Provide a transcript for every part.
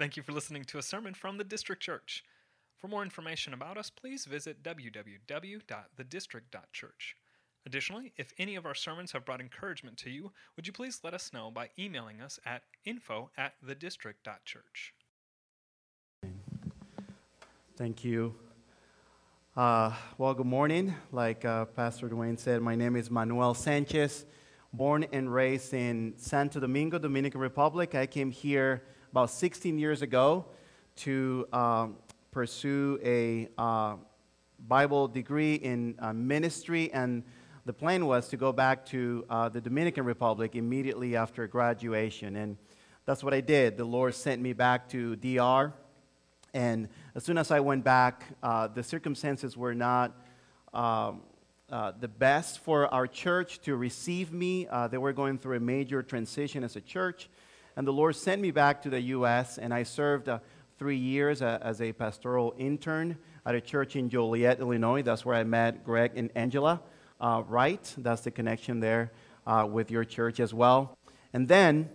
Thank you for listening to a sermon from the District Church. For more information about us, please visit www.thedistrict.church. Additionally, if any of our sermons have brought encouragement to you, would you please let us know by emailing us at info at thedistrict.church. Thank you. Uh, well, good morning. Like uh, Pastor Dwayne said, my name is Manuel Sanchez, born and raised in Santo Domingo, Dominican Republic. I came here about 16 years ago to um, pursue a uh, Bible degree in uh, ministry, and the plan was to go back to uh, the Dominican Republic immediately after graduation. And that's what I did. The Lord sent me back to DR. And as soon as I went back, uh, the circumstances were not um, uh, the best for our church to receive me. Uh, they were going through a major transition as a church. And the Lord sent me back to the U.S., and I served uh, three years uh, as a pastoral intern at a church in Joliet, Illinois. That's where I met Greg and Angela uh, Wright. That's the connection there with your church as well. And then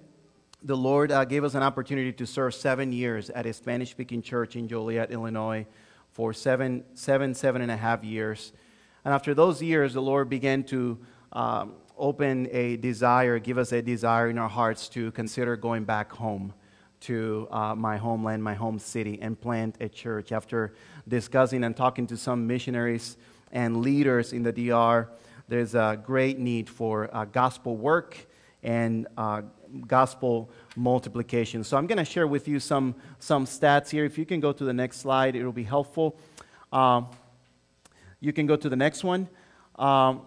the Lord uh, gave us an opportunity to serve seven years at a Spanish speaking church in Joliet, Illinois, for seven, seven, seven and a half years. And after those years, the Lord began to um, open a desire, give us a desire in our hearts to consider going back home to uh, my homeland, my home city, and plant a church. After discussing and talking to some missionaries and leaders in the DR, there's a great need for uh, gospel work and uh, gospel multiplication. So I'm going to share with you some, some stats here. If you can go to the next slide, it'll be helpful. Um, you can go to the next one. Um,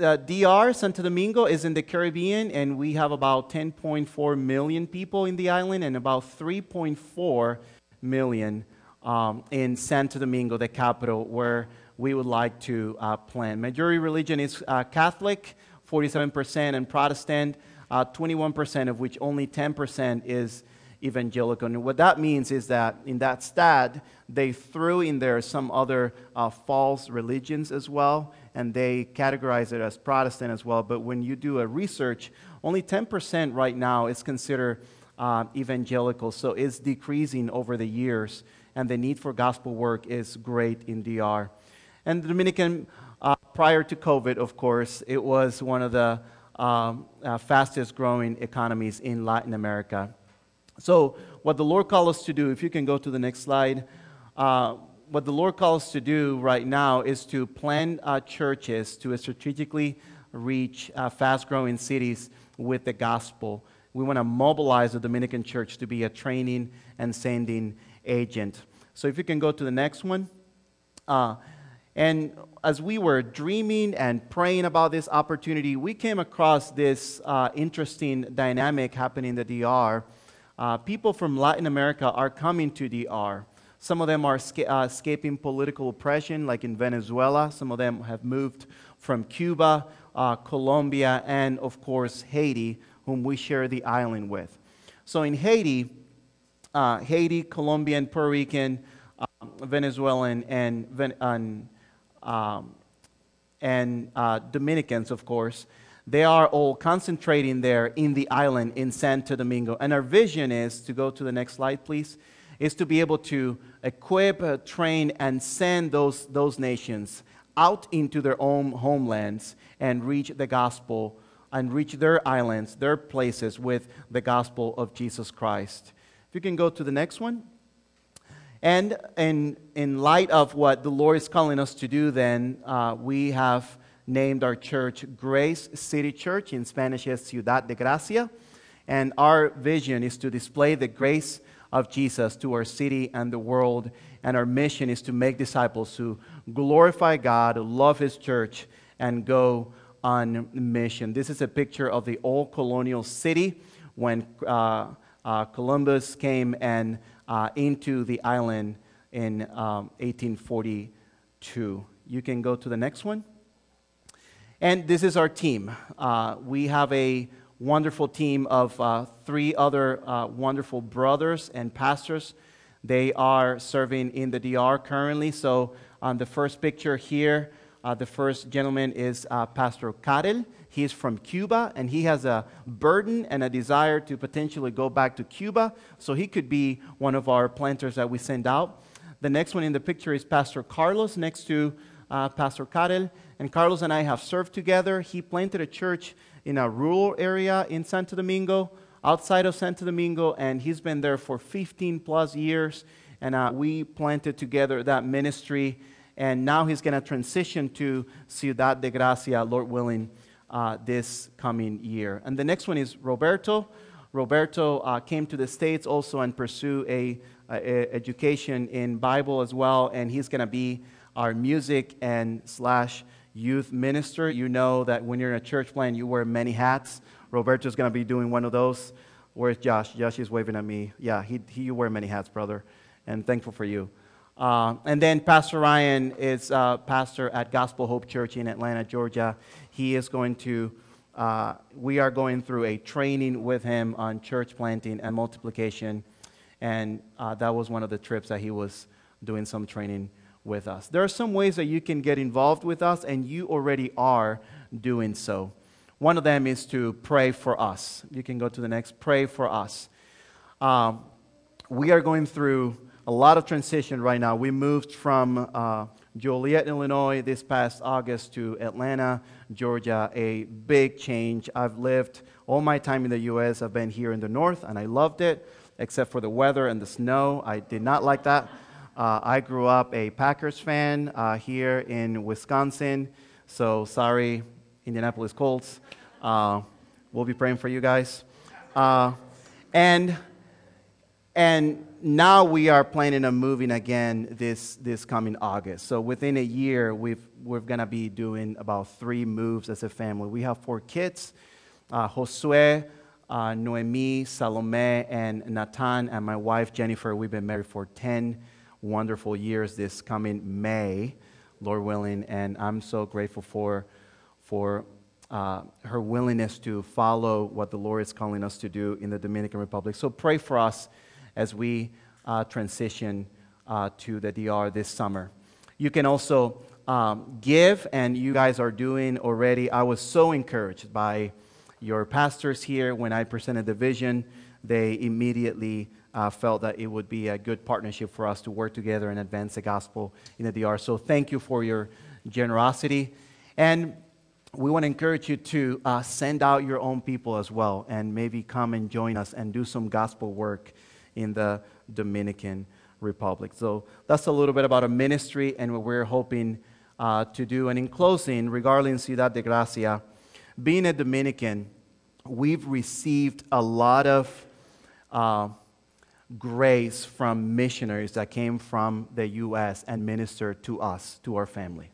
uh, DR, Santo Domingo, is in the Caribbean, and we have about 10.4 million people in the island and about 3.4 million um, in Santo Domingo, the capital, where we would like to uh, plan. Majority religion is uh, Catholic, 47%, and Protestant uh, 21% of which only 10% is evangelical. And what that means is that in that stat, they threw in there some other uh, false religions as well, and they categorize it as Protestant as well. But when you do a research, only 10% right now is considered uh, evangelical, so it's decreasing over the years, and the need for gospel work is great in DR. And the Dominican, uh, prior to COVID, of course, it was one of the um, uh, fastest growing economies in Latin America. So, what the Lord calls us to do, if you can go to the next slide, uh, what the Lord calls to do right now is to plan uh, churches to strategically reach uh, fast growing cities with the gospel. We want to mobilize the Dominican church to be a training and sending agent. So, if you can go to the next one. Uh, and as we were dreaming and praying about this opportunity, we came across this uh, interesting dynamic happening in the DR. Uh, people from Latin America are coming to DR. Some of them are uh, escaping political oppression, like in Venezuela. Some of them have moved from Cuba, uh, Colombia, and of course, Haiti, whom we share the island with. So in Haiti, uh, Haiti, Colombian, Puerto Rican, uh, Venezuelan, and, and um, and uh, Dominicans, of course, they are all concentrating there in the island in Santo Domingo. And our vision is to go to the next slide, please is to be able to equip, uh, train, and send those, those nations out into their own homelands and reach the gospel and reach their islands, their places with the gospel of Jesus Christ. If you can go to the next one. And in, in light of what the Lord is calling us to do, then, uh, we have named our church Grace City Church. In Spanish, is Ciudad de Gracia. And our vision is to display the grace of Jesus to our city and the world. And our mission is to make disciples who glorify God, love His church, and go on mission. This is a picture of the old colonial city when uh, uh, Columbus came and uh, into the island in um, 1842. You can go to the next one. And this is our team. Uh, we have a wonderful team of uh, three other uh, wonderful brothers and pastors. They are serving in the DR currently. So, on the first picture here, Uh, the first gentleman is uh, Pastor Karel. He's from Cuba, and he has a burden and a desire to potentially go back to Cuba. So he could be one of our planters that we send out. The next one in the picture is Pastor Carlos next to uh, Pastor Karel. And Carlos and I have served together. He planted a church in a rural area in Santo Domingo, outside of Santo Domingo, and he's been there for 15 plus years. And uh, we planted together that ministry and now he's going to transition to Ciudad de Gracia, Lord willing, uh, this coming year. And the next one is Roberto. Roberto uh, came to the States also and pursue a, a, education in Bible as well, and he's going to be our music and slash youth minister. You know that when you're in a church plan, you wear many hats. Roberto's going to be doing one of those. Where's Josh? Josh is waving at me. Yeah, he, he you wear many hats, brother, and thankful for you. Uh, and then Pastor Ryan is uh, pastor at Gospel Hope Church in Atlanta, Georgia. He is going to, uh, we are going through a training with him on church planting and multiplication. And uh, that was one of the trips that he was doing some training with us. There are some ways that you can get involved with us, and you already are doing so. One of them is to pray for us. You can go to the next, pray for us. Um, we are going through a lot of transition right now. We moved from uh, Joliet, Illinois this past August to Atlanta, Georgia. A big change. I've lived all my time in the U.S., I've been here in the north, and I loved it, except for the weather and the snow. I did not like that. Uh, I grew up a Packers fan uh, here in Wisconsin, so sorry, Indianapolis Colts. Uh, we'll be praying for you guys. Uh, and and now we are planning on moving again this, this coming August. So within a year, we've, we're going to be doing about three moves as a family. We have four kids uh, Josue, uh, Noemi, Salome, and Nathan, and my wife Jennifer. We've been married for 10 wonderful years this coming May, Lord willing. And I'm so grateful for, for uh, her willingness to follow what the Lord is calling us to do in the Dominican Republic. So pray for us as we uh, transition uh, to the DR this summer. You can also um, give, and you guys are doing already. I was so encouraged by your pastors here when I presented the vision. They immediately uh, felt that it would be a good partnership for us to work together and advance the gospel in the DR. So thank you for your generosity. And we want to encourage you to uh, send out your own people as well and maybe come and join us and do some gospel work in the Dominican Republic. So that's a little bit about a ministry and what we're hoping uh, to do. And in closing, regarding Ciudad de Gracia, being a Dominican, we've received a lot of uh, grace from missionaries that came from the U.S. and ministered to us, to our family.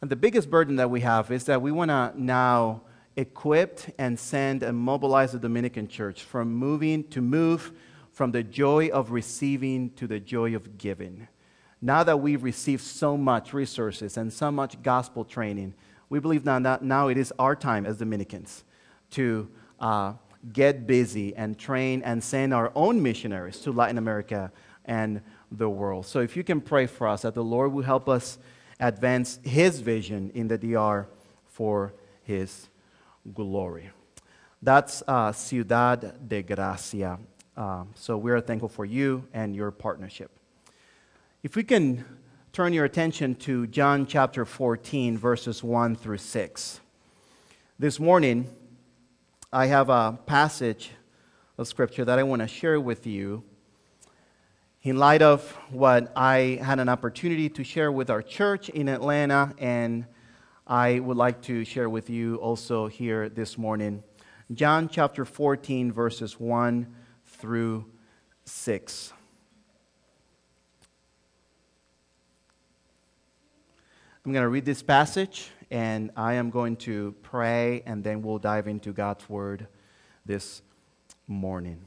And the biggest burden that we have is that we want to now equip and send and mobilize the Dominican church from moving to move from the joy of receiving to the joy of giving. Now that we've received so much resources and so much gospel training, we believe now, that now it is our time as Dominicans to uh, get busy and train and send our own missionaries to Latin America and the world. So if you can pray for us that the Lord will help us advance His vision in the DR for His glory. That's uh, Ciudad de Gracia. Um, so we are thankful for you and your partnership. If we can turn your attention to John chapter 14, verses 1 through 6. This morning, I have a passage of scripture that I want to share with you in light of what I had an opportunity to share with our church in Atlanta, and I would like to share with you also here this morning. John chapter 14, verses 1 through 6. I'm going to read this passage and I am going to pray and then we'll dive into God's word this morning.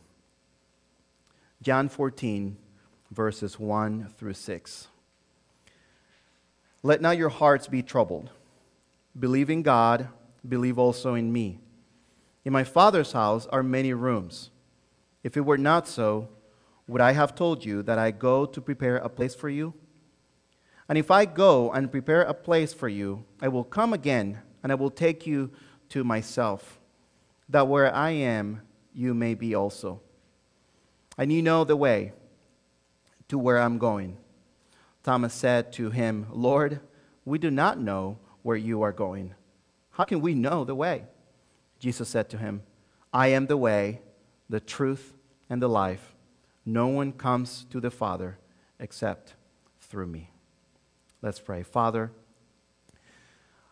John 14, verses 1 through 6. Let not your hearts be troubled. Believe in God, believe also in me. In my Father's house are many rooms. If it were not so, would I have told you that I go to prepare a place for you? And if I go and prepare a place for you, I will come again and I will take you to myself, that where I am, you may be also. And you know the way to where I'm going. Thomas said to him, Lord, we do not know where you are going. How can we know the way? Jesus said to him, I am the way, the truth, and the life. No one comes to the Father except through me. Let's pray. Father,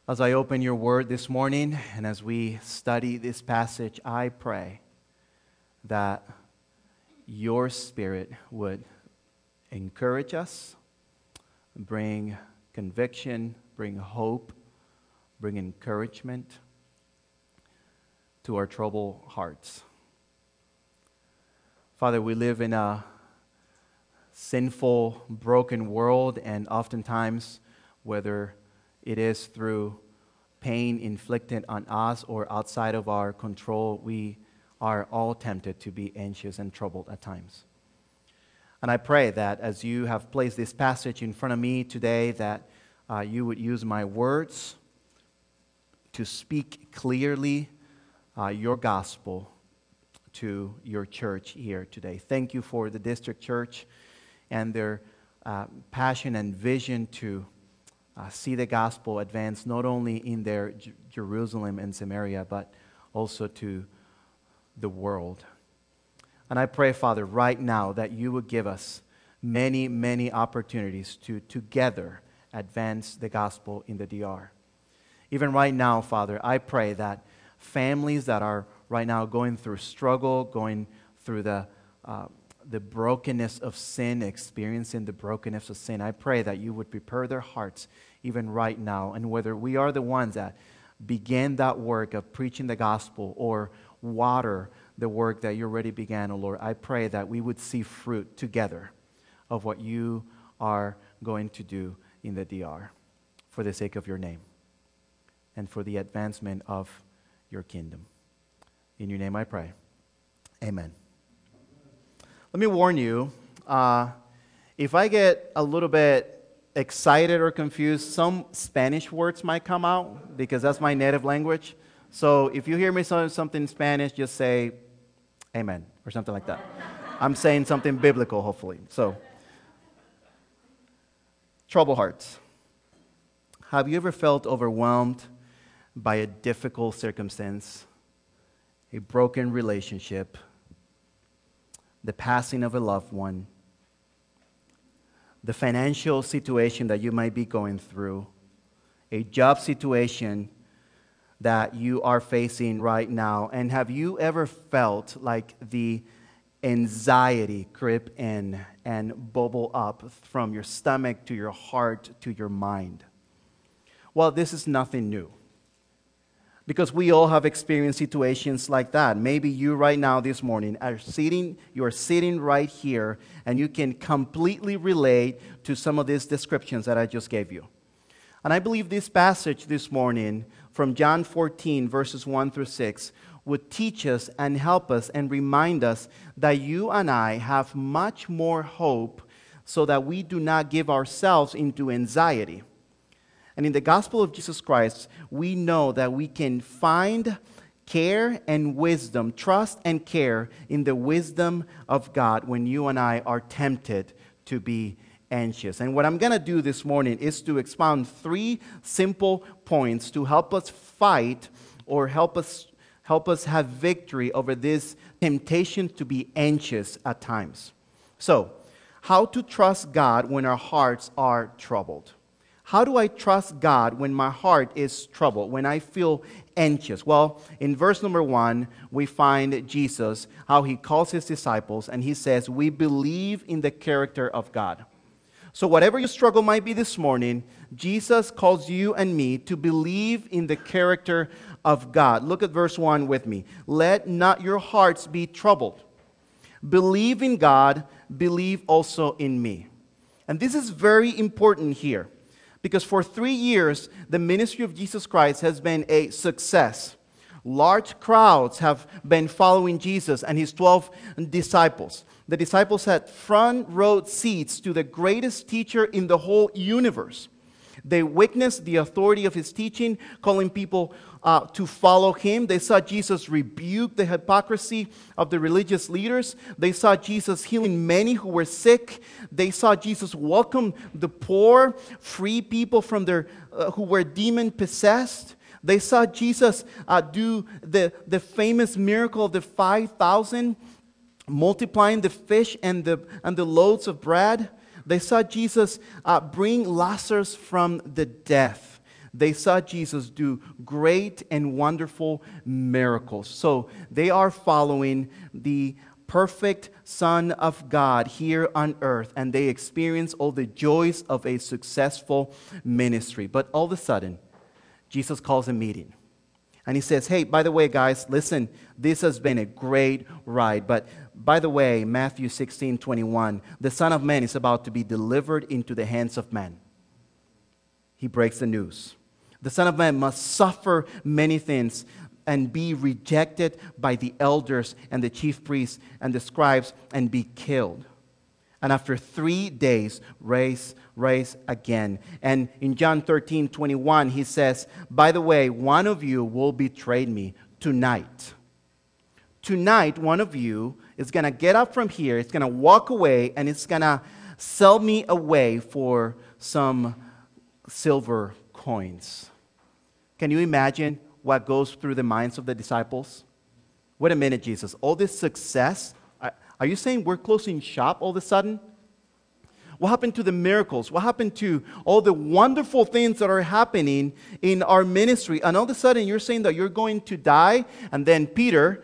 as I open your word this morning and as we study this passage, I pray that your spirit would encourage us, bring conviction, bring hope, bring encouragement to our troubled hearts. Father, we live in a sinful, broken world, and oftentimes, whether it is through pain inflicted on us or outside of our control, we are all tempted to be anxious and troubled at times. And I pray that as you have placed this passage in front of me today, that uh, you would use my words to speak clearly uh, your gospel to your church here today. Thank you for the district church and their uh, passion and vision to uh, see the gospel advance not only in their J- Jerusalem and Samaria, but also to the world. And I pray, Father, right now that you would give us many, many opportunities to together advance the gospel in the DR. Even right now, Father, I pray that families that are right now going through struggle, going through the uh, the brokenness of sin, experiencing the brokenness of sin. I pray that you would prepare their hearts even right now. And whether we are the ones that begin that work of preaching the gospel or water the work that you already began, O oh Lord, I pray that we would see fruit together of what you are going to do in the DR for the sake of your name and for the advancement of your kingdom. In your name I pray. Amen. Let me warn you uh, if I get a little bit excited or confused, some Spanish words might come out because that's my native language. So if you hear me saying something in Spanish, just say amen or something like that. I'm saying something biblical, hopefully. So, trouble hearts. Have you ever felt overwhelmed by a difficult circumstance, a broken relationship? The passing of a loved one, the financial situation that you might be going through, a job situation that you are facing right now. And have you ever felt like the anxiety creep in and bubble up from your stomach to your heart to your mind? Well, this is nothing new because we all have experienced situations like that. Maybe you right now this morning are sitting, you are sitting right here and you can completely relate to some of these descriptions that I just gave you. And I believe this passage this morning from John 14 verses 1 through 6 would teach us and help us and remind us that you and I have much more hope so that we do not give ourselves into anxiety. And in the gospel of Jesus Christ, we know that we can find care and wisdom, trust and care in the wisdom of God when you and I are tempted to be anxious. And what I'm going to do this morning is to expound three simple points to help us fight or help us help us have victory over this temptation to be anxious at times. So, how to trust God when our hearts are troubled. How do I trust God when my heart is troubled, when I feel anxious? Well, in verse number one, we find Jesus, how he calls his disciples, and he says, We believe in the character of God. So, whatever your struggle might be this morning, Jesus calls you and me to believe in the character of God. Look at verse 1 with me. Let not your hearts be troubled. Believe in God, believe also in me. And this is very important here because for three years, the ministry of Jesus Christ has been a success. Large crowds have been following Jesus and his 12 disciples. The disciples had front row seats to the greatest teacher in the whole universe. They witnessed the authority of his teaching, calling people uh, to follow him. They saw Jesus rebuke the hypocrisy of the religious leaders. They saw Jesus healing many who were sick. They saw Jesus welcome the poor, free people from their, uh, who were demon possessed. They saw Jesus uh, do the, the famous miracle of the 5,000, multiplying the fish and the, and the loaves of bread. They saw Jesus uh, bring Lazarus from the death. They saw Jesus do great and wonderful miracles. So they are following the perfect Son of God here on earth, and they experience all the joys of a successful ministry. But all of a sudden, Jesus calls a meeting. And he says, Hey, by the way, guys, listen, this has been a great ride. But by the way, Matthew 16 21, the Son of Man is about to be delivered into the hands of men. He breaks the news. The Son of Man must suffer many things and be rejected by the elders and the chief priests and the scribes and be killed. And after three days, raise, raise again. And in John 13, 21, he says, By the way, one of you will betray me tonight. Tonight, one of you is going to get up from here, it's going to walk away, and it's going to sell me away for some silver coins. Can you imagine what goes through the minds of the disciples? Wait a minute, Jesus. All this success, are you saying we're closing shop all of a sudden? What happened to the miracles? What happened to all the wonderful things that are happening in our ministry? And all of a sudden, you're saying that you're going to die? And then Peter,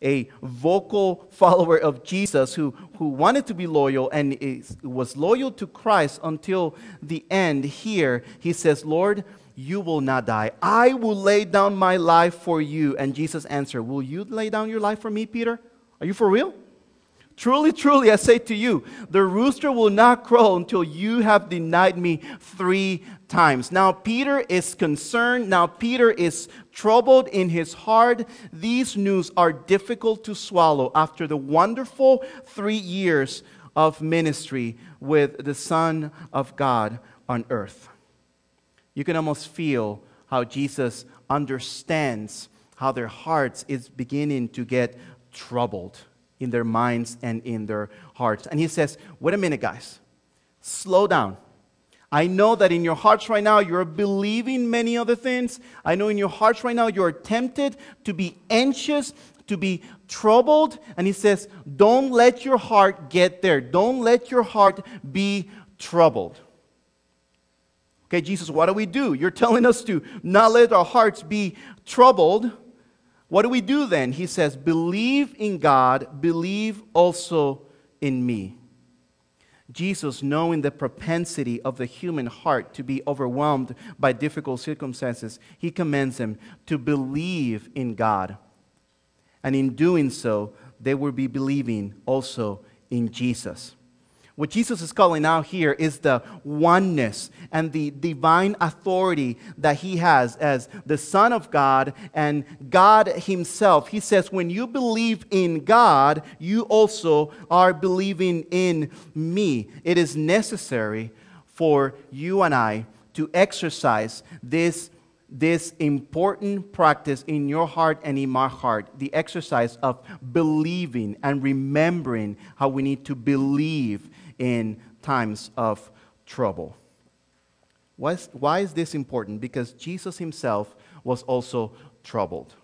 a vocal follower of Jesus who, who wanted to be loyal and is, was loyal to Christ until the end, here he says, Lord, you will not die. I will lay down my life for you. And Jesus answered, Will you lay down your life for me, Peter? Are you for real? Truly, truly, I say to you, the rooster will not crow until you have denied me three times. Now, Peter is concerned. Now, Peter is troubled in his heart. These news are difficult to swallow after the wonderful three years of ministry with the Son of God on earth. You can almost feel how Jesus understands how their hearts is beginning to get troubled in their minds and in their hearts. And he says, Wait a minute, guys, slow down. I know that in your hearts right now you're believing many other things. I know in your hearts right now you're tempted to be anxious, to be troubled. And he says, Don't let your heart get there. Don't let your heart be troubled. Okay, Jesus, what do we do? You're telling us to not let our hearts be troubled. What do we do then? He says, Believe in God, believe also in me. Jesus, knowing the propensity of the human heart to be overwhelmed by difficult circumstances, he commands them to believe in God. And in doing so, they will be believing also in Jesus. What Jesus is calling out here is the oneness and the divine authority that he has as the Son of God and God himself. He says, when you believe in God, you also are believing in me. It is necessary for you and I to exercise this this important practice in your heart and in my heart the exercise of believing and remembering how we need to believe in times of trouble. Why is this important? Because Jesus himself was also troubled.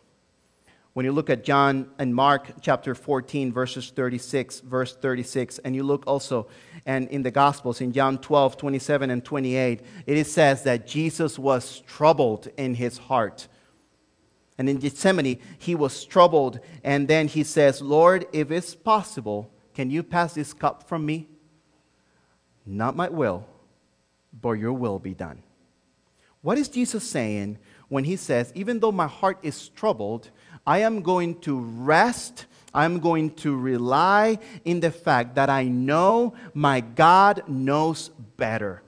When you look at John and Mark chapter 14, verses 36, verse 36, and you look also and in the Gospels, in John 12, 27 and 28, it says that Jesus was troubled in his heart. And in Gethsemane, he was troubled. And then he says, Lord, if it's possible, can you pass this cup from me? Not my will, but your will be done. What is Jesus saying when he says, Even though my heart is troubled, I am going to rest, I'm going to rely in the fact that I know my God knows better.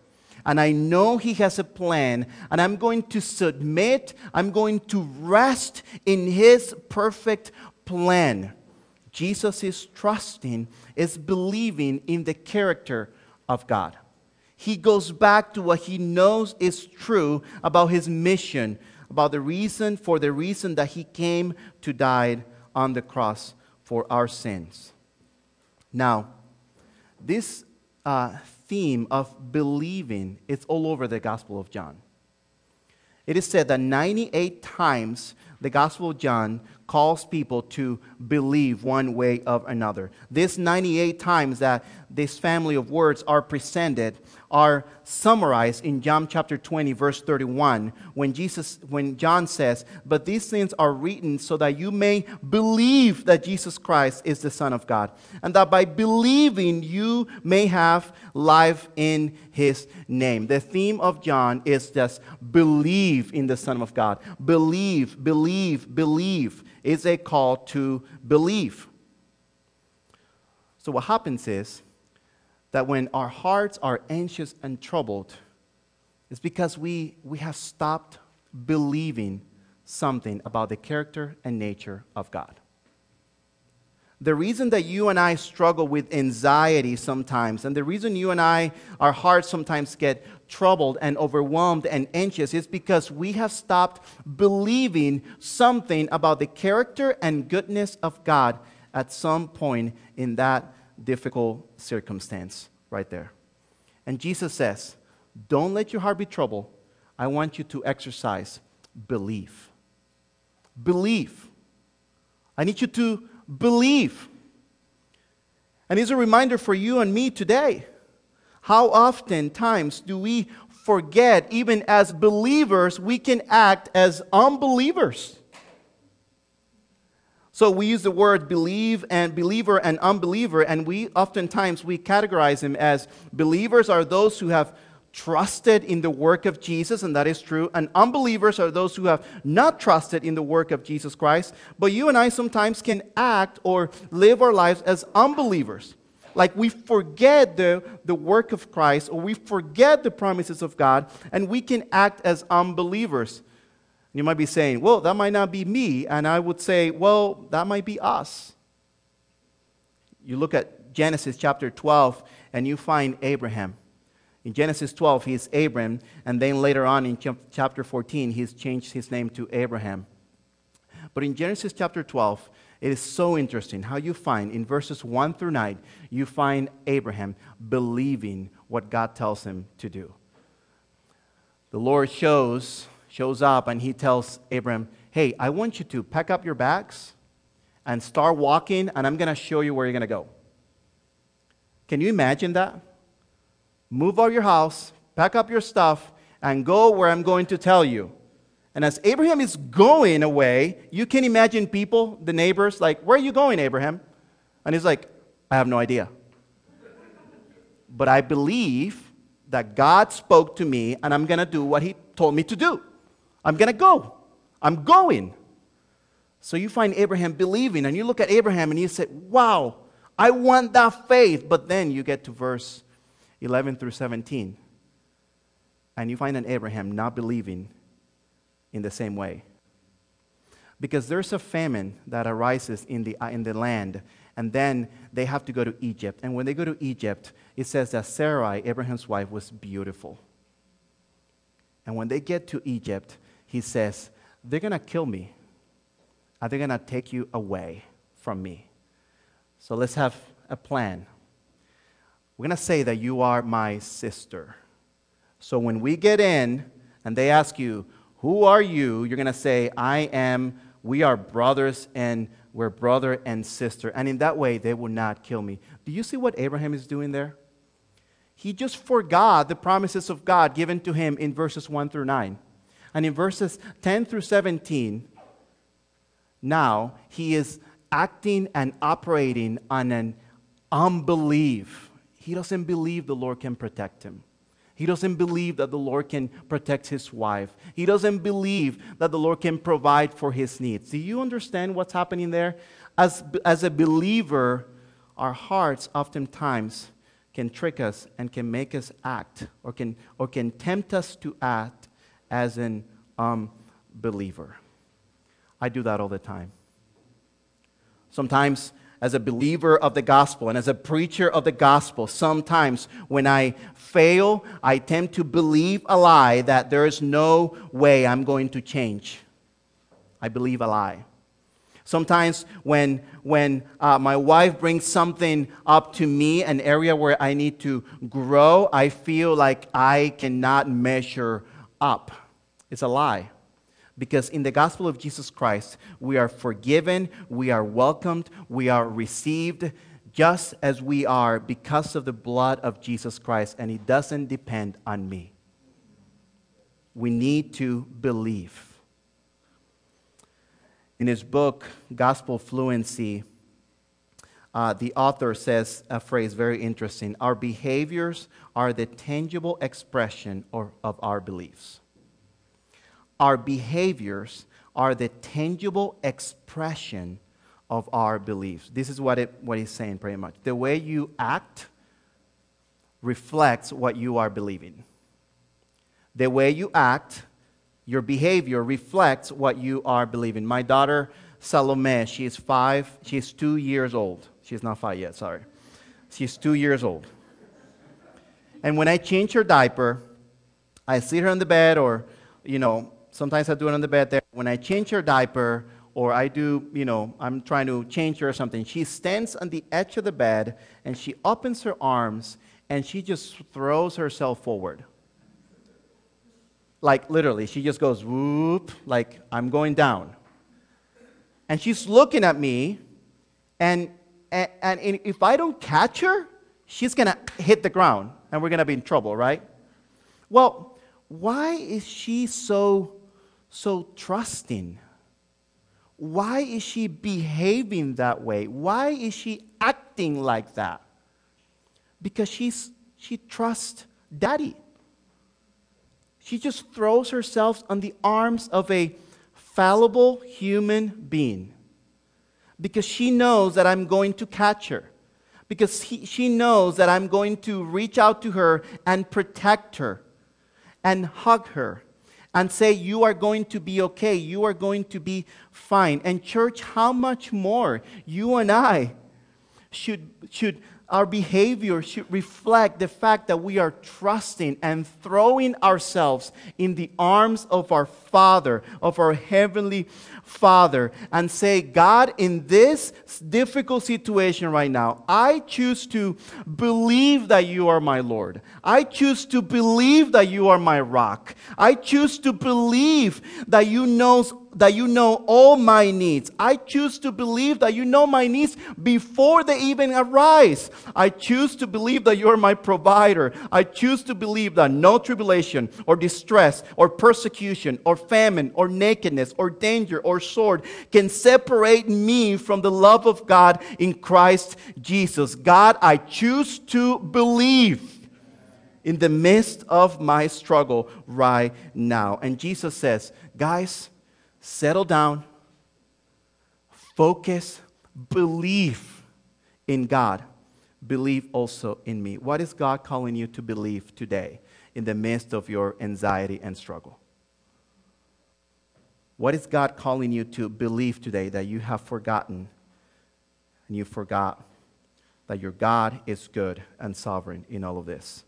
And I know He has a plan, and I'm going to submit, I'm going to rest in His perfect plan. Jesus is trusting is believing in the character of God. He goes back to what he knows is true about his mission, about the reason, for the reason that he came to die on the cross for our sins. Now, this uh, theme of believing is all over the Gospel of John. It is said that 98 times the Gospel of John calls people to believe one way or another. This 98 times that this family of words are presented are summarized in John chapter 20 verse 31 when Jesus when John says, "But these things are written so that you may believe that Jesus Christ is the son of God, and that by believing you may have life in his name." The theme of John is just believe in the son of God. Believe, believe, believe is a call to believe. So what happens is that when our hearts are anxious and troubled, it's because we, we have stopped believing something about the character and nature of God. The reason that you and I struggle with anxiety sometimes, and the reason you and I, our hearts sometimes get troubled and overwhelmed and anxious, is because we have stopped believing something about the character and goodness of God at some point in that difficult circumstance right there. And Jesus says, Don't let your heart be troubled. I want you to exercise belief. Belief. I need you to believe. And it's a reminder for you and me today. How often times do we forget, even as believers, we can act as unbelievers? So we use the word believe and believer and unbeliever, and we oftentimes we categorize them as believers are those who have trusted in the work of Jesus, and that is true, and unbelievers are those who have not trusted in the work of Jesus Christ. But you and I sometimes can act or live our lives as unbelievers. Like we forget the, the work of Christ or we forget the promises of God, and we can act as unbelievers. You might be saying, well, that might not be me. And I would say, well, that might be us. You look at Genesis chapter 12 and you find Abraham. In Genesis 12, he's Abram. And then later on in chapter 14, he's changed his name to Abraham. But in Genesis chapter 12, it is so interesting how you find in verses 1 through 9, you find Abraham believing what God tells him to do. The Lord shows shows up and he tells Abraham, Hey, I want you to pack up your bags and start walking, and I'm going to show you where you're going to go. Can you imagine that? Move out your house, pack up your stuff, and go where I'm going to tell you. And as Abraham is going away, you can imagine people, the neighbors, like, Where are you going, Abraham? And he's like, I have no idea. But I believe that God spoke to me, and I'm going to do what he told me to do. I'm going to go. I'm going. So you find Abraham believing, and you look at Abraham and you say, Wow, I want that faith. But then you get to verse 11 through 17, and you find an Abraham not believing in the same way. Because there's a famine that arises in the, in the land, and then they have to go to Egypt. And when they go to Egypt, it says that Sarai, Abraham's wife, was beautiful. And when they get to Egypt, he says, They're going to kill me. Are they going to take you away from me? So let's have a plan. We're going to say that you are my sister. So when we get in and they ask you, Who are you? You're going to say, I am, we are brothers and we're brother and sister. And in that way, they will not kill me. Do you see what Abraham is doing there? He just forgot the promises of God given to him in verses 1 through 9. And in verses 10 through 17, now he is acting and operating on an unbelief. He doesn't believe the Lord can protect him. He doesn't believe that the Lord can protect his wife. He doesn't believe that the Lord can provide for his needs. Do you understand what's happening there? As, as a believer, our hearts oftentimes can trick us and can make us act or can, or can tempt us to act as an um, unbeliever. I do that all the time. Sometimes as a believer of the gospel and as a preacher of the gospel, sometimes when I fail, I tend to believe a lie that there is no way I'm going to change. I believe a lie. Sometimes when, when uh, my wife brings something up to me, an area where I need to grow, I feel like I cannot measure up. It's a lie. Because in the gospel of Jesus Christ, we are forgiven, we are welcomed, we are received just as we are because of the blood of Jesus Christ, and it doesn't depend on me. We need to believe. In his book, Gospel Fluency, uh, the author says a phrase very interesting Our behaviors are the tangible expression of our beliefs. Our behaviors are the tangible expression of our beliefs. This is what, it, what he's saying pretty much. The way you act reflects what you are believing. The way you act your behavior reflects what you are believing. My daughter, Salome, she is five, she's two years old. She's not five yet, sorry. She's two years old. And when I change her diaper, I see her on the bed, or, you know, sometimes I do it on the bed there. When I change her diaper, or I do, you know, I'm trying to change her or something, she stands on the edge of the bed and she opens her arms and she just throws herself forward like literally, she just goes whoop, like I'm going down. And she's looking at me, and, and, and if I don't catch her, she's gonna hit the ground, and we're gonna be in trouble, right? Well, why is she so, so trusting? Why is she behaving that way? Why is she acting like that? Because she's, she trusts daddy. She just throws herself on the arms of a fallible human being because she knows that I'm going to catch her. Because he, she knows that I'm going to reach out to her and protect her and hug her and say, You are going to be okay. You are going to be fine. And, church, how much more you and I should, should our behavior should reflect the fact that we are trusting and throwing ourselves in the arms of our Father, of our Heavenly Father, and say, God, in this difficult situation right now, I choose to believe that you are my Lord. I choose to believe that you are my rock. I choose to believe that you knows that you know all my needs. I choose to believe that you know my needs before they even arise. I choose to believe that you are my provider. I choose to believe that no tribulation or distress or persecution or famine or nakedness or danger or sword can separate me from the love of God in Christ Jesus. God, I choose to believe in the midst of my struggle right now. And Jesus says, guys, settle down, focus, believe in God. Believe also in me. What is God calling you to believe today in the midst of your anxiety and struggle? What is God calling you to believe today that you have forgotten and you forgot that your God is good and sovereign in all of this?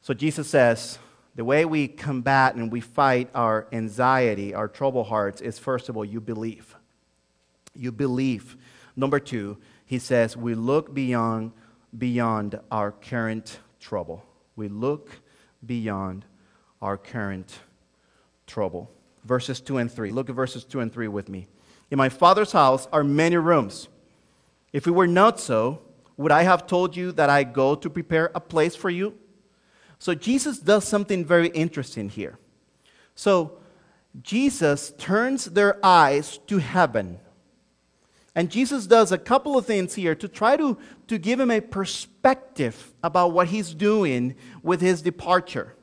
So Jesus says, the way we combat and we fight our anxiety, our trouble hearts, is first of all, you believe. You believe. Number two, he says, we look beyond, beyond our current trouble. We look beyond our current trouble. Verses 2 and 3. Look at verses 2 and 3 with me. In my father's house are many rooms. If it were not so, would I have told you that I go to prepare a place for you? So Jesus does something very interesting here. So Jesus turns their eyes to heaven. And Jesus does a couple of things here to try to, to give him a perspective about what he's doing with his departure.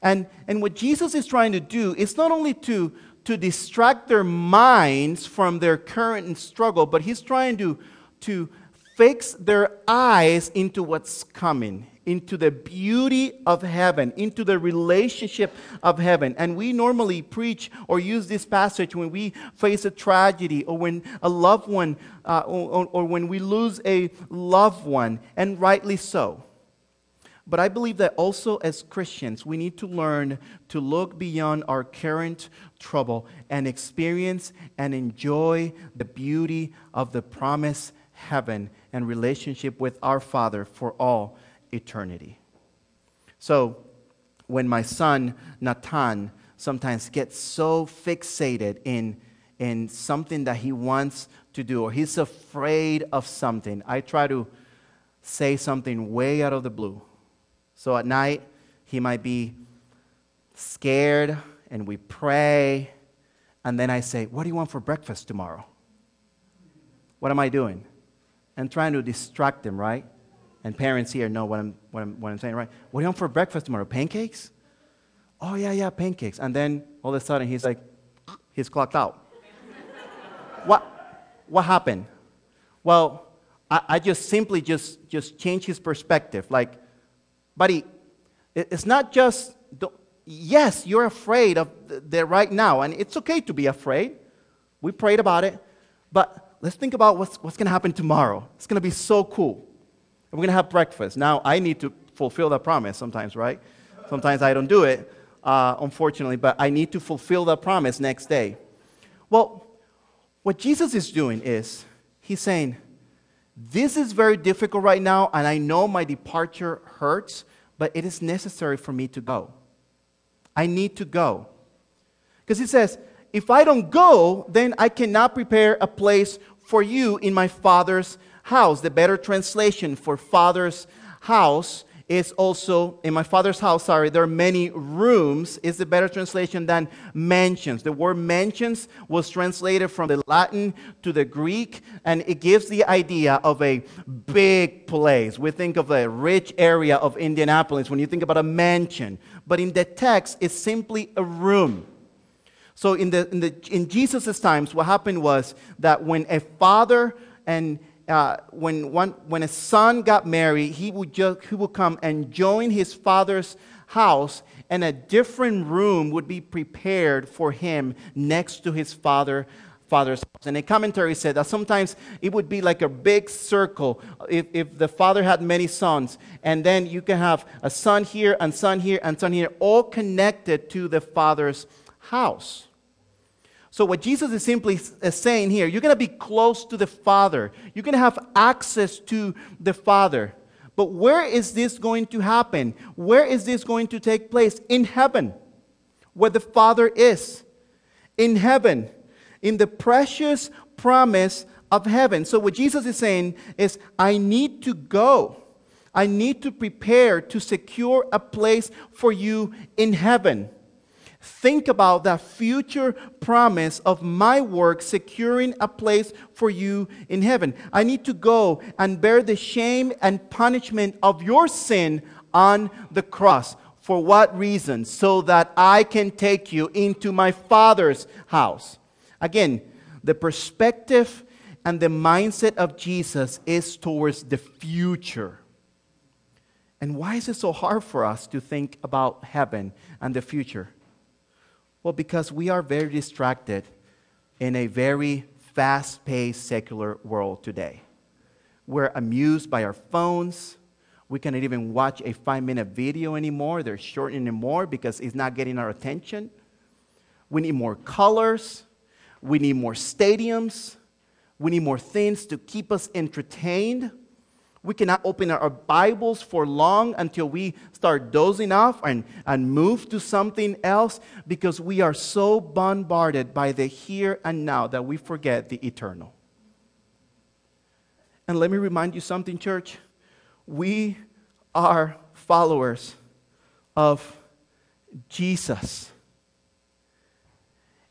And, and what Jesus is trying to do is not only to, to distract their minds from their current struggle, but he's trying to, to fix their eyes into what's coming, into the beauty of heaven, into the relationship of heaven. And we normally preach or use this passage when we face a tragedy or when a loved one, uh, or, or when we lose a loved one, and rightly so. But I believe that also as Christians, we need to learn to look beyond our current trouble and experience and enjoy the beauty of the promised heaven and relationship with our Father for all eternity. So, when my son Nathan sometimes gets so fixated in, in something that he wants to do or he's afraid of something, I try to say something way out of the blue. So at night, he might be scared and we pray. And then I say, What do you want for breakfast tomorrow? What am I doing? And trying to distract him, right? And parents here know what I'm, what I'm, what I'm saying, right? What do you want for breakfast tomorrow? Pancakes? Oh, yeah, yeah, pancakes. And then all of a sudden he's like, he's clocked out. what, what happened? Well, I, I just simply just, just changed his perspective. Like, buddy, it's not just, yes, you're afraid of the right now, and it's okay to be afraid. We prayed about it, but let's think about what's, what's going to happen tomorrow. It's going to be so cool. We're going to have breakfast. Now, I need to fulfill that promise sometimes, right? Sometimes I don't do it, uh, unfortunately, but I need to fulfill that promise next day. Well, what Jesus is doing is, he's saying, This is very difficult right now, and I know my departure hurts, but it is necessary for me to go. I need to go. Because he says, If I don't go, then I cannot prepare a place for you in my Father's house. The better translation for father's house is also in my father's house sorry there are many rooms is the better translation than mansions. The word mansions was translated from the latin to the greek and it gives the idea of a big place. We think of a rich area of indianapolis when you think about a mansion. But in the text it's simply a room so in the in the in jesus' times what happened was that when a father and uh, when, one, when a son got married, he would, just, he would come and join his father's house, and a different room would be prepared for him next to his father, father's house. And a commentary said that sometimes it would be like a big circle if, if the father had many sons, and then you can have a son here, and son here, and son here, all connected to the father's house. So, what Jesus is simply saying here, you're going to be close to the Father. You're going to have access to the Father. But where is this going to happen? Where is this going to take place? In heaven, where the Father is. In heaven, in the precious promise of heaven. So, what Jesus is saying is, I need to go. I need to prepare to secure a place for you in heaven. Think about that future promise of my work securing a place for you in heaven. I need to go and bear the shame and punishment of your sin on the cross. For what reason? So that I can take you into my Father's house. Again, the perspective and the mindset of Jesus is towards the future. And why is it so hard for us to think about heaven and the future? Well, because we are very distracted in a very fast paced secular world today. We're amused by our phones. We cannot even watch a five minute video anymore. They're shortening it more because it's not getting our attention. We need more colors. We need more stadiums. We need more things to keep us entertained. We cannot open our Bibles for long until we start dozing off and, and move to something else because we are so bombarded by the here and now that we forget the eternal. And let me remind you something, church. We are followers of Jesus.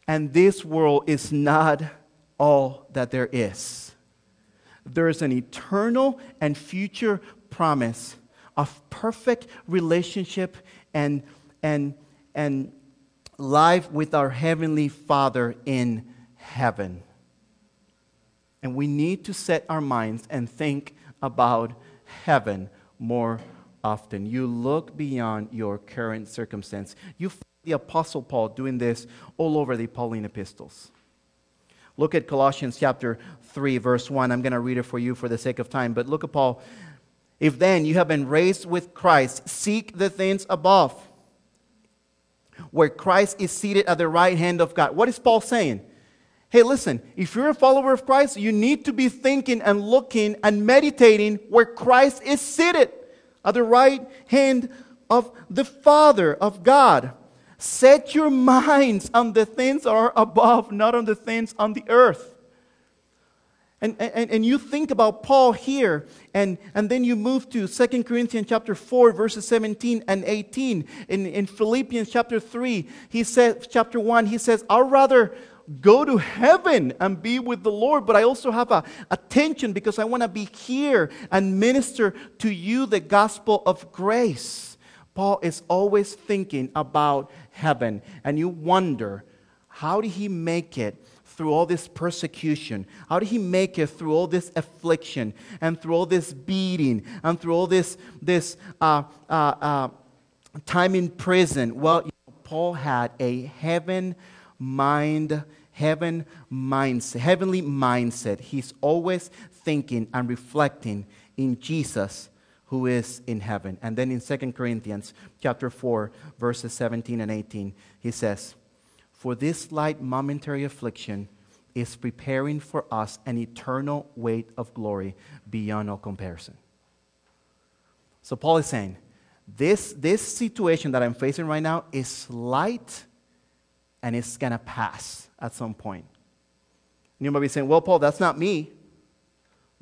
And this world is not all that there is there is an eternal and future promise of perfect relationship and, and, and life with our Heavenly Father in heaven. And we need to set our minds and think about heaven more often. You look beyond your current circumstance. You find the Apostle Paul doing this all over the Pauline epistles. Look at Colossians chapter 3, verse 1. I'm going to read it for you for the sake of time. But look at Paul. If then you have been raised with Christ, seek the things above, where Christ is seated at the right hand of God. What is Paul saying? Hey, listen, if you're a follower of Christ, you need to be thinking and looking and meditating where Christ is seated at the right hand of the Father, of God. Set your minds on the things that are above, not on the things on the earth. And, and, and you think about Paul here, and, and then you move to 2 Corinthians chapter 4, verses 17 and 18. In, in Philippians chapter 3, he says, chapter 1, he says, I'd rather go to heaven and be with the Lord, but I also have a, a tension because I want to be here and minister to you the gospel of grace. Paul is always thinking about heaven, and you wonder, how did he make it? Through all this persecution? How did he make it through all this affliction and through all this beating and through all this, this uh, uh, uh, time in prison? Well, you know, Paul had a heaven mind, heaven mindset, heavenly mindset. He's always thinking and reflecting in Jesus who is in heaven. And then in 2 Corinthians chapter 4, verses 17 and 18, he says, For this light momentary affliction is preparing for us an eternal weight of glory beyond all comparison. So Paul is saying, this, this situation that I'm facing right now is light and it's going to pass at some point. And you might be saying, well, Paul, that's not me.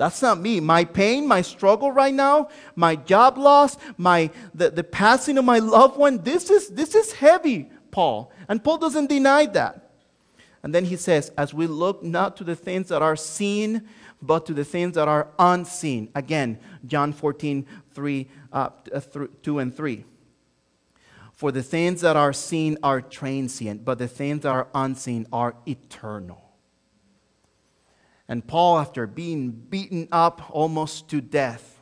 That's not me. My pain, my struggle right now, my job loss, my, the, the passing of my loved one, this is, this is heavy, Paul. And Paul doesn't deny that. And then he says, as we look not to the things that are seen, but to the things that are unseen. Again, John 14, 3, uh, 2 and 3. For the things that are seen are transient, but the things that are unseen are eternal. And Paul, after being beaten up almost to death,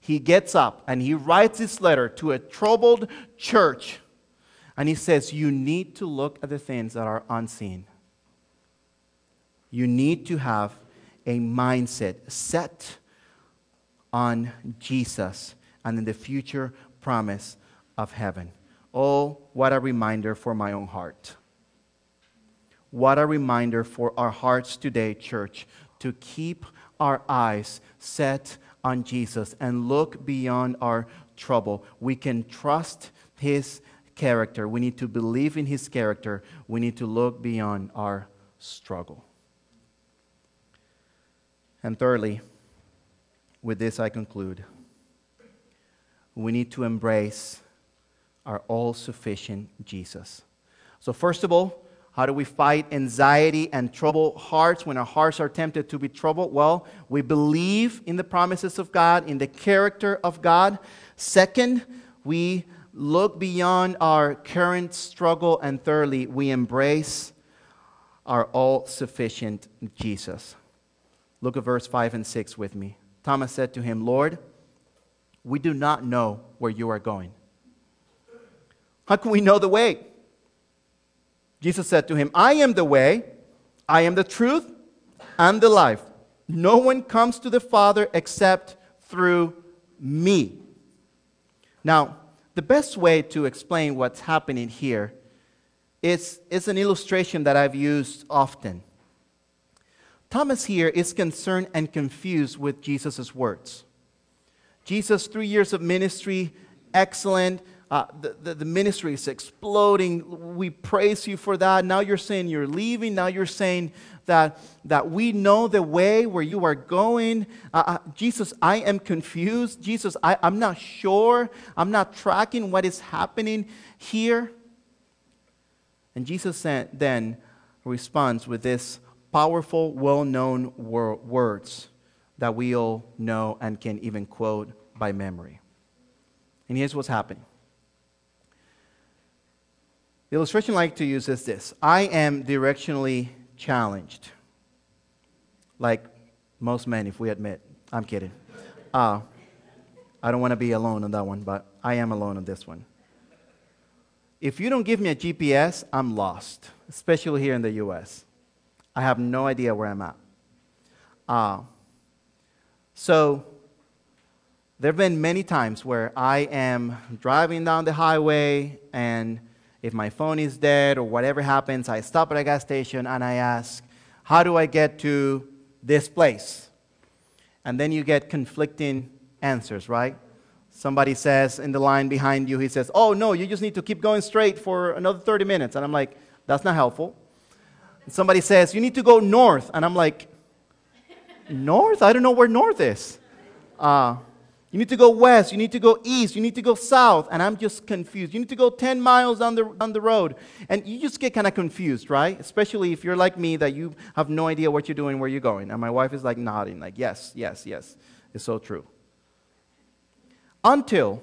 he gets up and he writes this letter to a troubled church. And he says, You need to look at the things that are unseen. You need to have a mindset set on Jesus and in the future promise of heaven. Oh, what a reminder for my own heart. What a reminder for our hearts today, church, to keep our eyes set on Jesus and look beyond our trouble. We can trust His character. We need to believe in His character. We need to look beyond our struggle. And thirdly, with this I conclude. We need to embrace our all sufficient Jesus. So, first of all, how do we fight anxiety and troubled hearts when our hearts are tempted to be troubled? Well, we believe in the promises of God, in the character of God. Second, we look beyond our current struggle. And thirdly, we embrace our all sufficient Jesus. Look at verse 5 and 6 with me. Thomas said to him, Lord, we do not know where you are going. How can we know the way? Jesus said to him, I am the way, I am the truth, and the life. No one comes to the Father except through me. Now, the best way to explain what's happening here is, is an illustration that I've used often. Thomas here is concerned and confused with Jesus' words. Jesus, three years of ministry, excellent, uh, the, the, the, ministry is exploding. We praise you for that. Now you're saying you're leaving. Now you're saying that, that we know the way where you are going. Uh, uh, Jesus, I am confused. Jesus, I, I'm not sure. I'm not tracking what is happening here. And Jesus then responds with this powerful, well known wor- words that we all know and can even quote by memory. And here's what's happening the illustration I like to use is this I am directionally challenged. Like most men, if we admit. I'm kidding. Uh, I don't want to be alone on that one, but I am alone on this one. If you don't give me a GPS, I'm lost, especially here in the US. I have no idea where I'm at. Uh, so, there have been many times where I am driving down the highway, and if my phone is dead or whatever happens, I stop at a gas station and I ask, How do I get to this place? And then you get conflicting answers, right? Somebody says in the line behind you, he says, Oh, no, you just need to keep going straight for another 30 minutes. And I'm like, That's not helpful. And somebody says, You need to go north. And I'm like, North? I don't know where north is. Uh, you need to go west. You need to go east. You need to go south. And I'm just confused. You need to go 10 miles down the, down the road. And you just get kind of confused, right? Especially if you're like me, that you have no idea what you're doing, where you're going. And my wife is like nodding, like, yes, yes, yes. It's so true. Until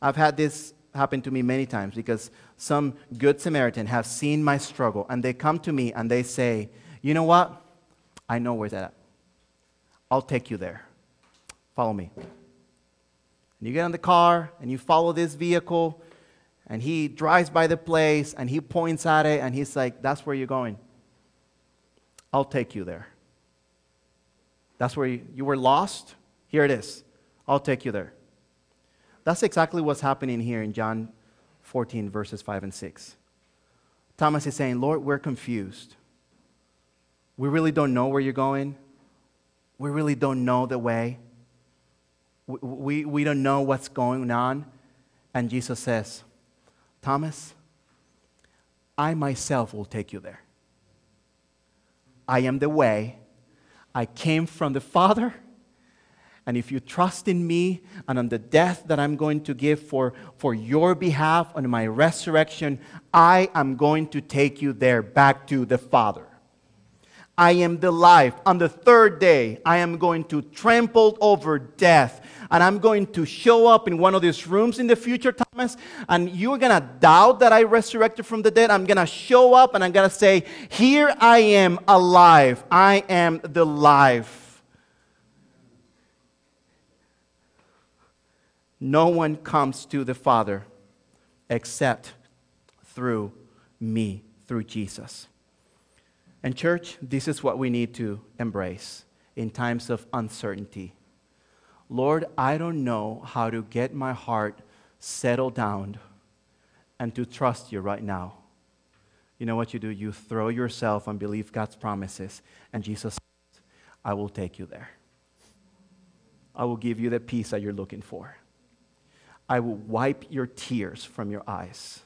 I've had this happen to me many times because some good Samaritan have seen my struggle and they come to me and they say, you know what? I know where that at. I'll take you there. Follow me. And you get in the car and you follow this vehicle, and he drives by the place and he points at it and he's like, That's where you're going. I'll take you there. That's where you, you were lost. Here it is. I'll take you there. That's exactly what's happening here in John 14, verses 5 and 6. Thomas is saying, Lord, we're confused. We really don't know where you're going. We really don't know the way. We, we, don't know what's going on. And Jesus says, Thomas, I myself will take you there. I am the way. I came from the Father. And if you trust in me and on the death that I'm going to give for, for your behalf on my resurrection, I am going to take you there back to the Father. I am the life. On the third day, I am going to trample over death. And I'm going to show up in one of these rooms in the future, Thomas. And you're going to doubt that I resurrected from the dead. I'm going to show up and I'm going to say, Here I am alive. I am the life. No one comes to the Father except through me, through Jesus. And, church, this is what we need to embrace in times of uncertainty. Lord, I don't know how to get my heart settled down and to trust you right now. You know what you do? You throw yourself and believe God's promises, and Jesus says, I will take you there. I will give you the peace that you're looking for. I will wipe your tears from your eyes.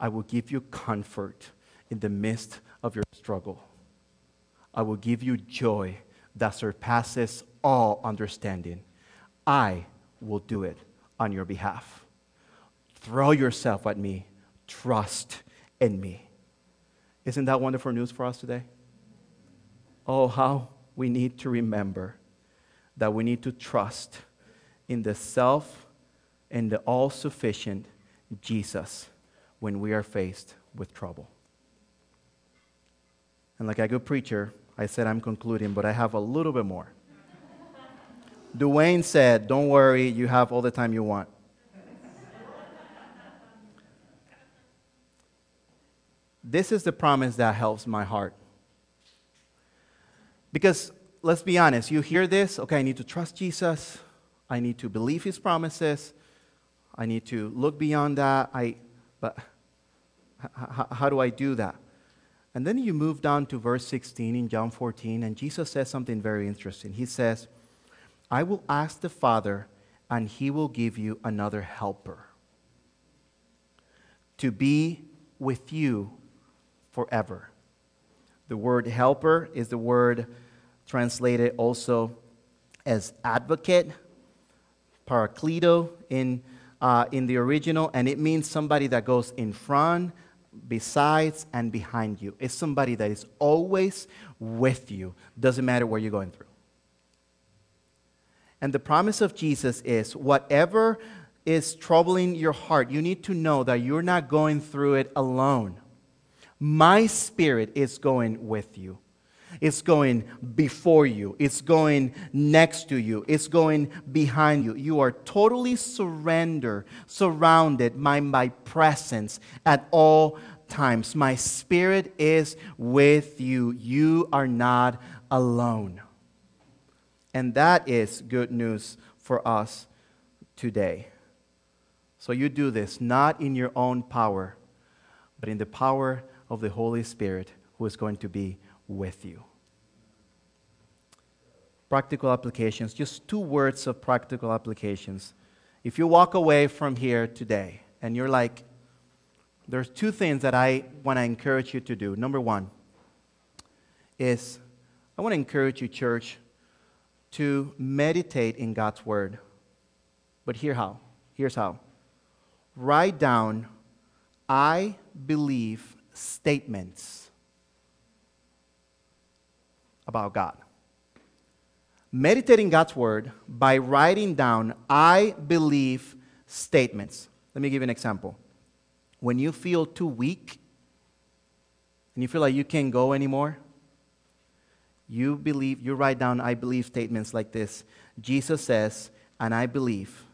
I will give you comfort in the midst of your struggle. I will give you joy that surpasses all understanding. I will do it on your behalf. Throw yourself at me. Trust in me. Isn't that wonderful news for us today? Oh, how we need to remember that we need to trust in the self and the all sufficient Jesus when we are faced with trouble. And like a good preacher, I said I'm concluding, but I have a little bit more. Duane said, Don't worry, you have all the time you want. this is the promise that helps my heart. Because let's be honest, you hear this, okay, I need to trust Jesus, I need to believe his promises, I need to look beyond that. I, but how do I do that? And then you move down to verse 16 in John 14, and Jesus says something very interesting. He says, I will ask the Father, and he will give you another helper to be with you forever. The word helper is the word translated also as advocate, parakleto in, uh, in the original, and it means somebody that goes in front besides and behind you. It's somebody that is always with you, doesn't matter where you're going through. And the promise of Jesus is whatever is troubling your heart, you need to know that you're not going through it alone. My spirit is going with you. It's going before you. It's going next to you. It's going behind you. You are totally surrendered, surrounded by my presence at all times. My spirit is with you. You are not alone. And that is good news for us today. So you do this not in your own power, but in the power of the Holy Spirit who is going to be with you. Practical applications, just two words of practical applications. If you walk away from here today and you're like, there's two things that I want to encourage you to do. Number one is I want to encourage you, church, to meditate in God's Word. But here how. Here's how. Write down, I believe statements about God. Meditating God's Word by writing down, I believe statements. Let me give you an example when you feel too weak and you feel like you can't go anymore, you believe, you write down, I believe statements like this. Jesus says, and I believe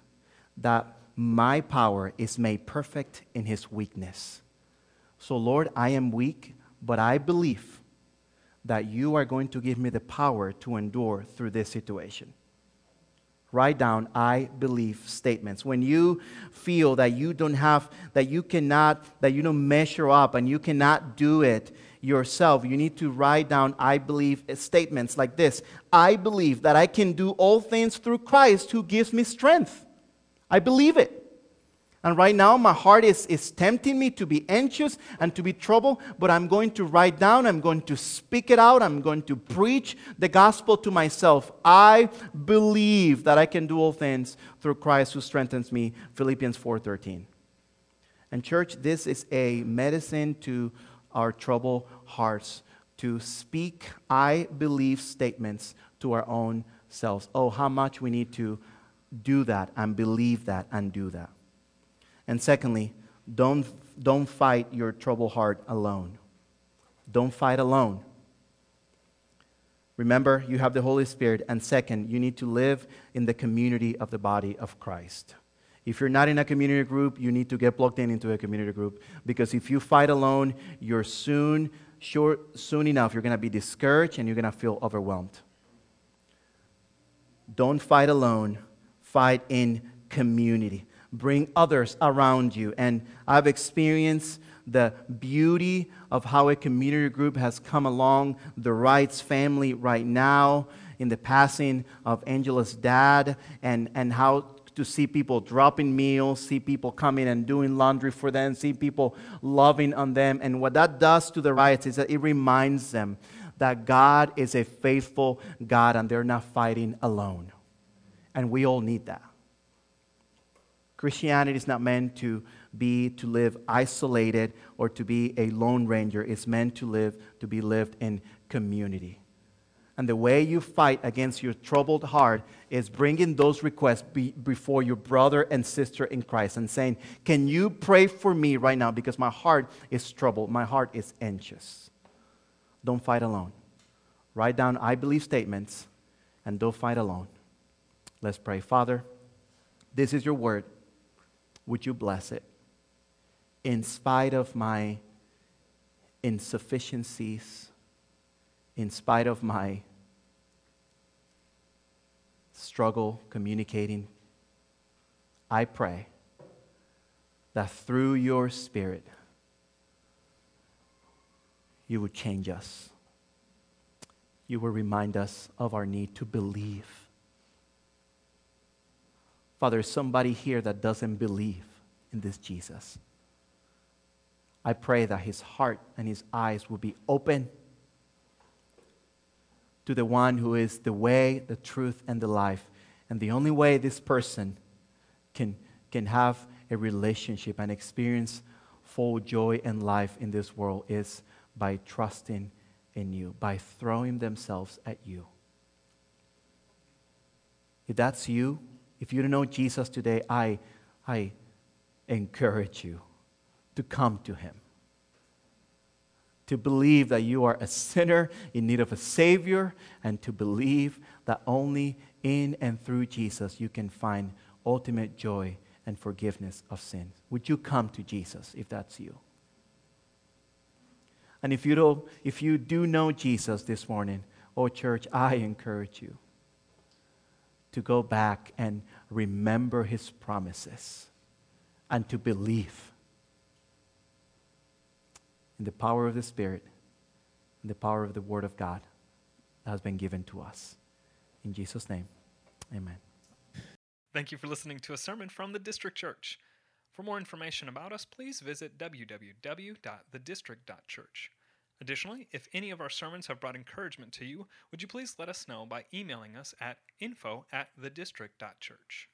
that my power is made perfect in his weakness. So, Lord, I am weak, but I believe that you are going to give me the power to endure through this situation. Write down i believe statements. When you feel that you don't have that you cannot that you don't measure up and you cannot do it yourself you need to write down i believe statements like this. I believe that i can do all things through christ who gives me strength. I believe it and right now, my heart is, is tempting me to be anxious and to be troubled, but I'm going to write down, I'm going to speak it out, I'm going to preach the gospel to myself. I believe that I can do all things through Christ who strengthens me. Philippians 4:13. And church, this is a medicine to our troubled hearts to speak I believe statements to our own selves. Oh, how much we need to do that and believe that and do that. And secondly, don't, don't fight your troubled heart alone. Don't fight alone. Remember, you have the Holy Spirit. And second, you need to live in the community of the body of Christ. If you're not in a community group, you need to get plugged in into a community group because if you fight alone, you're soon, sure, soon enough, you're going to be discouraged and you're going to feel overwhelmed. Don't fight alone, fight in community bring others around you. And I've experienced the beauty of how a community group has come along, the Wrights family right now, in the passing of Angela's dad, and, and how to see people dropping meals, see people coming and doing laundry for them, see people loving on them. And what that does to the Wrights is that it reminds them that God is a faithful God and they're not fighting alone. And we all need that. Christianity is not meant to be to live isolated or to be a lone ranger. It's meant to live to be lived in community. And the way you fight against your troubled heart is bringing those requests be, before your brother and sister in Christ and saying, Can you pray for me right now? Because my heart is troubled, my heart is anxious. Don't fight alone. Write down I believe statements and don't fight alone. Let's pray. Father, this is your word. Would you bless it? In spite of my insufficiencies, in spite of my struggle communicating, I pray that through your Spirit, you would change us. You will remind us of our need to believe Father, somebody here that doesn't believe in this Jesus. I pray that his heart and his eyes will be open to the one who is the way, the truth, and the life. And the only way this person can, can have a relationship and experience full joy and life in this world is by trusting in you, by throwing themselves at you. If that's you, if you don't know Jesus today, I, I encourage you to come to him, to believe that you are a sinner in need of a Savior, and to believe that only in and through Jesus you can find ultimate joy and forgiveness of sins. Would you come to Jesus if that's you? And if you, don't, if you do know Jesus this morning, oh church, I encourage you to go back and remember his promises and to believe in the power of the Spirit and the power of the Word of God that has been given to us. In Jesus' name, amen. Thank you for listening to a sermon from the District Church. For more information about us, please visit www.thedistrict.church. Additionally, if any of our sermons have brought encouragement to you, would you please let us know by emailing us at info at thedistrict.church.